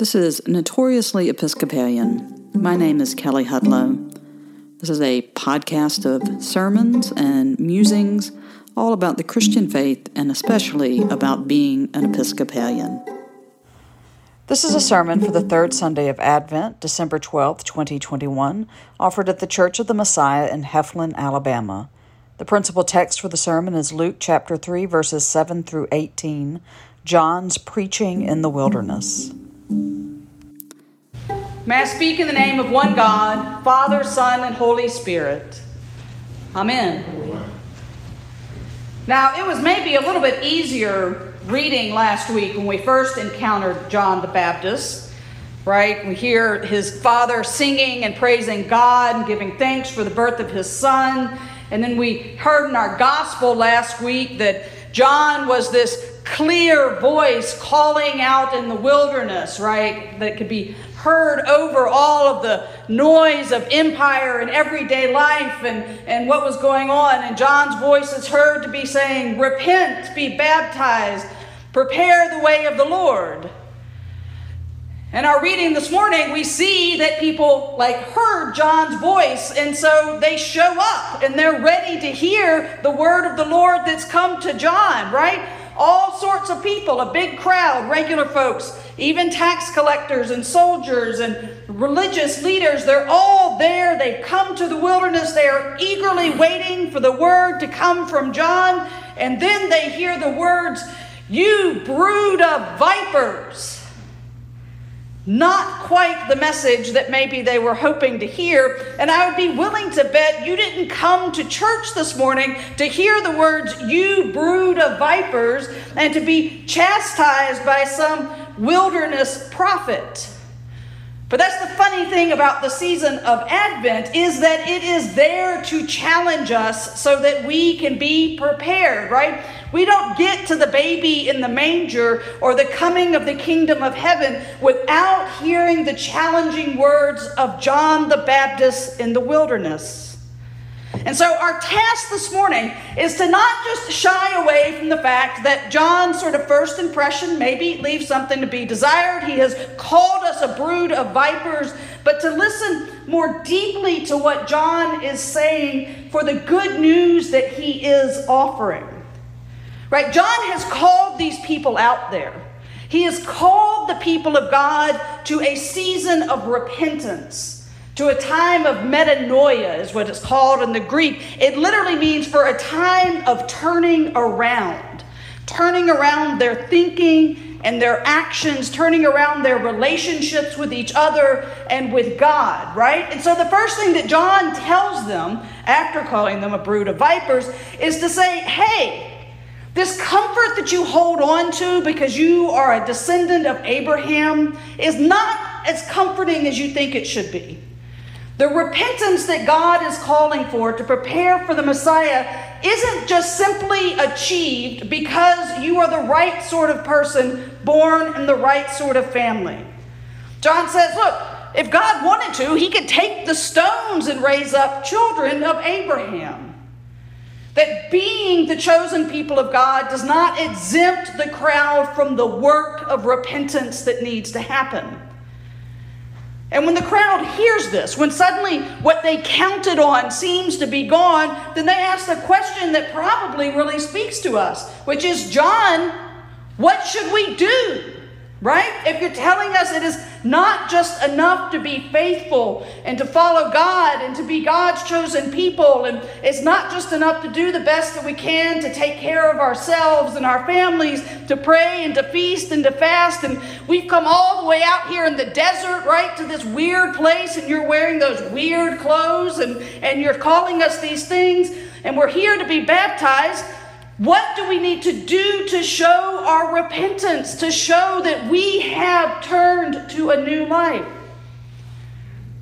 This is Notoriously Episcopalian. My name is Kelly Hudlow. This is a podcast of sermons and musings all about the Christian faith and especially about being an Episcopalian. This is a sermon for the third Sunday of Advent, December 12th, 2021, offered at the Church of the Messiah in Heflin, Alabama. The principal text for the sermon is Luke chapter 3, verses 7 through 18, John's preaching in the wilderness. May I speak in the name of one God, Father, Son, and Holy Spirit. Amen. Now, it was maybe a little bit easier reading last week when we first encountered John the Baptist, right? We hear his father singing and praising God and giving thanks for the birth of his son. And then we heard in our gospel last week that John was this clear voice calling out in the wilderness, right? That could be heard over all of the noise of empire and everyday life and, and what was going on. And John's voice is heard to be saying, Repent, be baptized, prepare the way of the Lord. In our reading this morning, we see that people like heard John's voice, and so they show up and they're ready to hear the word of the Lord that's come to John, right? All sorts of people, a big crowd, regular folks, even tax collectors and soldiers and religious leaders, they're all there. They've come to the wilderness. They are eagerly waiting for the word to come from John. And then they hear the words, You brood of vipers not quite the message that maybe they were hoping to hear. And I would be willing to bet you didn't come to church this morning to hear the words, you brood of vipers, and to be chastised by some wilderness prophet. But that's the funny thing about the season of Advent is that it is there to challenge us so that we can be prepared, right? We don't get to the baby in the manger or the coming of the kingdom of heaven without hearing the challenging words of John the Baptist in the wilderness. And so, our task this morning is to not just shy away from the fact that John's sort of first impression maybe leaves something to be desired. He has called us a brood of vipers, but to listen more deeply to what John is saying for the good news that he is offering. Right? John has called these people out there. He has called the people of God to a season of repentance, to a time of metanoia, is what it's called in the Greek. It literally means for a time of turning around, turning around their thinking and their actions, turning around their relationships with each other and with God, right? And so the first thing that John tells them after calling them a brood of vipers is to say, hey, this comfort that you hold on to because you are a descendant of Abraham is not as comforting as you think it should be. The repentance that God is calling for to prepare for the Messiah isn't just simply achieved because you are the right sort of person born in the right sort of family. John says, look, if God wanted to, he could take the stones and raise up children of Abraham. That being the chosen people of God does not exempt the crowd from the work of repentance that needs to happen. And when the crowd hears this, when suddenly what they counted on seems to be gone, then they ask the question that probably really speaks to us, which is John, what should we do? Right? If you're telling us it is not just enough to be faithful and to follow God and to be God's chosen people, and it's not just enough to do the best that we can to take care of ourselves and our families, to pray and to feast and to fast, and we've come all the way out here in the desert, right, to this weird place, and you're wearing those weird clothes, and, and you're calling us these things, and we're here to be baptized. What do we need to do to show our repentance, to show that we have turned to a new life?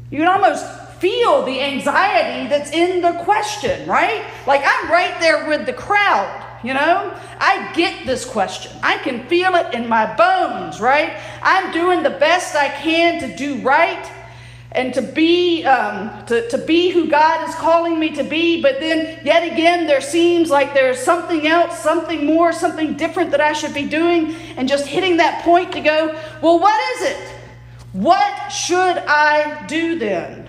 You can almost feel the anxiety that's in the question, right? Like I'm right there with the crowd, you know? I get this question. I can feel it in my bones, right? I'm doing the best I can to do right and to be um, to, to be who god is calling me to be but then yet again there seems like there's something else something more something different that i should be doing and just hitting that point to go well what is it What should I do then?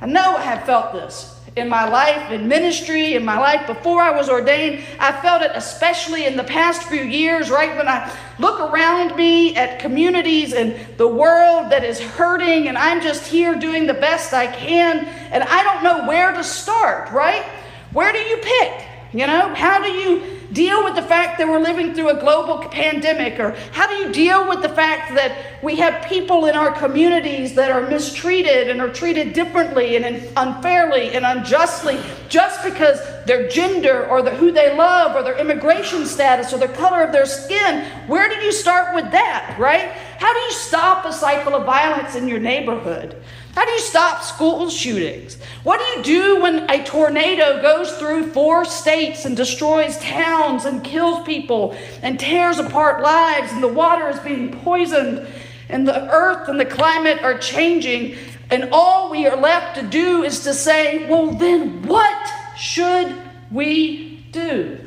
I know I have felt this in my life, in ministry, in my life before I was ordained. I felt it especially in the past few years, right when I look around me at communities and the world that is hurting, and I'm just here doing the best I can, and I don't know where to start, right? Where do you pick? You know, how do you deal with the fact that we're living through a global pandemic? Or how do you deal with the fact that we have people in our communities that are mistreated and are treated differently and unfairly and unjustly just because their gender or the, who they love or their immigration status or the color of their skin? Where do you start with that, right? How do you stop a cycle of violence in your neighborhood? How do you stop school shootings? What do you do when a tornado goes through four states and destroys towns and kills people and tears apart lives and the water is being poisoned and the earth and the climate are changing and all we are left to do is to say, well, then what should we do?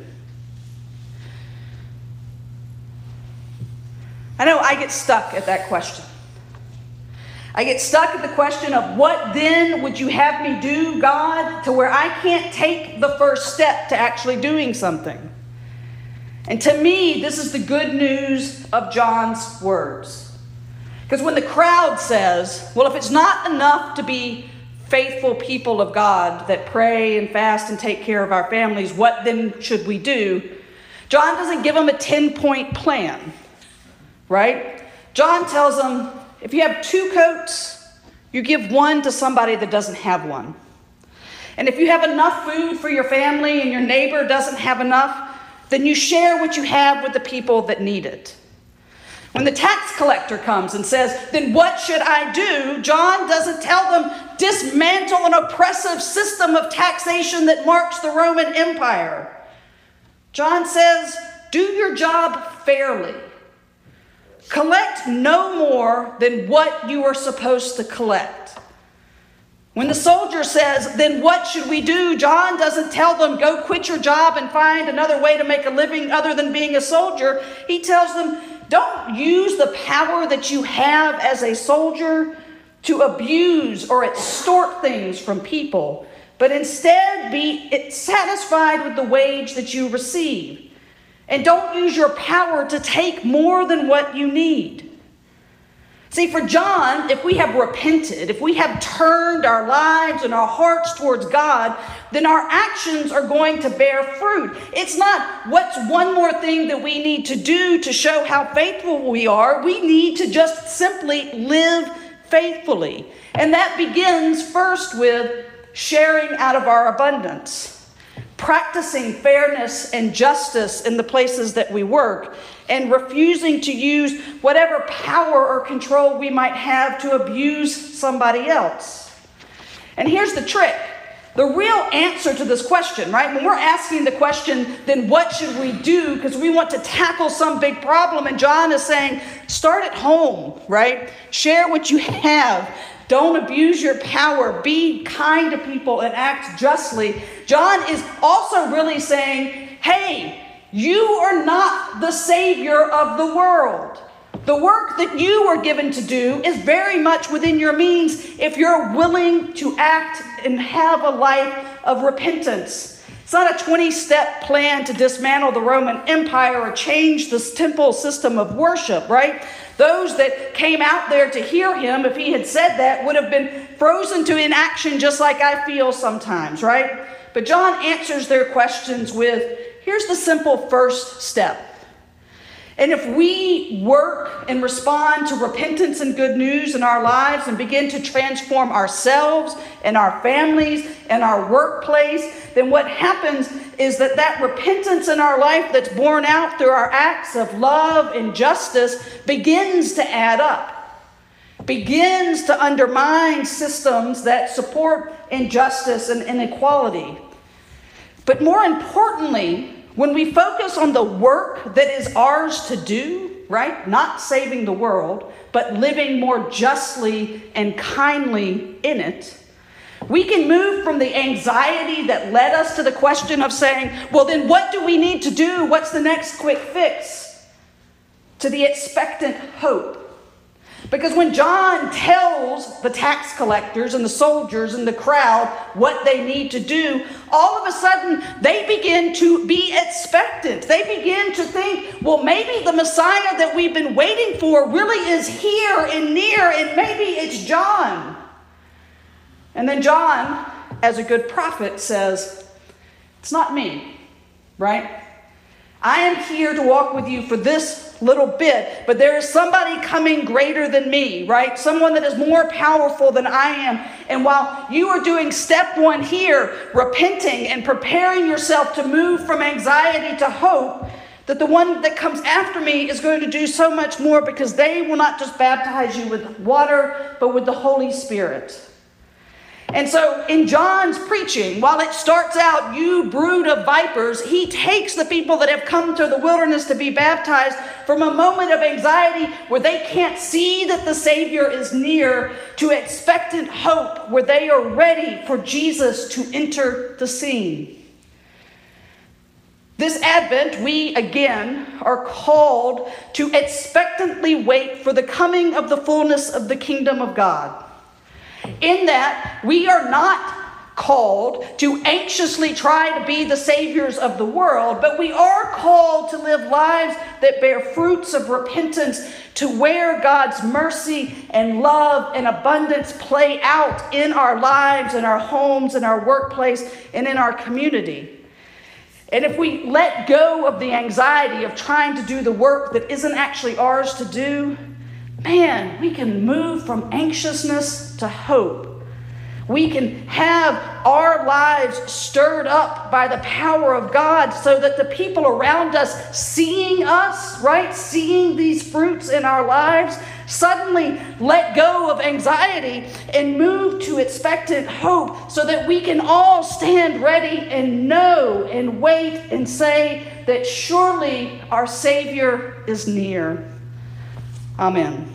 I know I get stuck at that question. I get stuck at the question of what then would you have me do, God, to where I can't take the first step to actually doing something. And to me, this is the good news of John's words. Because when the crowd says, well, if it's not enough to be faithful people of God that pray and fast and take care of our families, what then should we do? John doesn't give them a 10 point plan, right? John tells them, if you have two coats, you give one to somebody that doesn't have one. And if you have enough food for your family and your neighbor doesn't have enough, then you share what you have with the people that need it. When the tax collector comes and says, Then what should I do? John doesn't tell them, dismantle an oppressive system of taxation that marks the Roman Empire. John says, Do your job fairly. Collect no more than what you are supposed to collect. When the soldier says, Then what should we do? John doesn't tell them, Go quit your job and find another way to make a living other than being a soldier. He tells them, Don't use the power that you have as a soldier to abuse or extort things from people, but instead be satisfied with the wage that you receive. And don't use your power to take more than what you need. See, for John, if we have repented, if we have turned our lives and our hearts towards God, then our actions are going to bear fruit. It's not what's one more thing that we need to do to show how faithful we are. We need to just simply live faithfully. And that begins first with sharing out of our abundance practicing fairness and justice in the places that we work, and refusing to use whatever power or control we might have to abuse somebody else. And here's the trick the real answer to this question, right? When we're asking the question, then what should we do? Because we want to tackle some big problem. And John is saying, start at home, right? Share what you have. Don't abuse your power. Be kind to people and act justly. John is also really saying, hey, you are not the savior of the world. The work that you are given to do is very much within your means if you're willing to act and have a life of repentance. It's not a 20 step plan to dismantle the Roman Empire or change this temple system of worship, right? Those that came out there to hear him, if he had said that, would have been frozen to inaction just like I feel sometimes, right? But John answers their questions with here's the simple first step. And if we work and respond to repentance and good news in our lives and begin to transform ourselves and our families and our workplace, then what happens is that that repentance in our life that's borne out through our acts of love and justice begins to add up, begins to undermine systems that support injustice and inequality. But more importantly, when we focus on the work that is ours to do, right? Not saving the world, but living more justly and kindly in it, we can move from the anxiety that led us to the question of saying, well, then what do we need to do? What's the next quick fix? To the expectant hope. Because when John tells the tax collectors and the soldiers and the crowd what they need to do, all of a sudden they begin to be expectant. They begin to think, well, maybe the Messiah that we've been waiting for really is here and near, and maybe it's John. And then John, as a good prophet, says, It's not me, right? I am here to walk with you for this little bit, but there is somebody coming greater than me, right? Someone that is more powerful than I am. And while you are doing step one here, repenting and preparing yourself to move from anxiety to hope, that the one that comes after me is going to do so much more because they will not just baptize you with water, but with the Holy Spirit. And so in John's preaching, while it starts out, you brood of vipers, he takes the people that have come to the wilderness to be baptized from a moment of anxiety where they can't see that the Savior is near to expectant hope where they are ready for Jesus to enter the scene. This Advent, we again are called to expectantly wait for the coming of the fullness of the kingdom of God in that we are not called to anxiously try to be the saviors of the world, but we are called to live lives that bear fruits of repentance, to where God's mercy and love and abundance play out in our lives, in our homes, in our workplace, and in our community. And if we let go of the anxiety of trying to do the work that isn't actually ours to do, man, we can move from anxiousness to hope. We can have our lives stirred up by the power of God so that the people around us, seeing us, right, seeing these fruits in our lives, suddenly let go of anxiety and move to expectant hope so that we can all stand ready and know and wait and say that surely our Savior is near. Amen.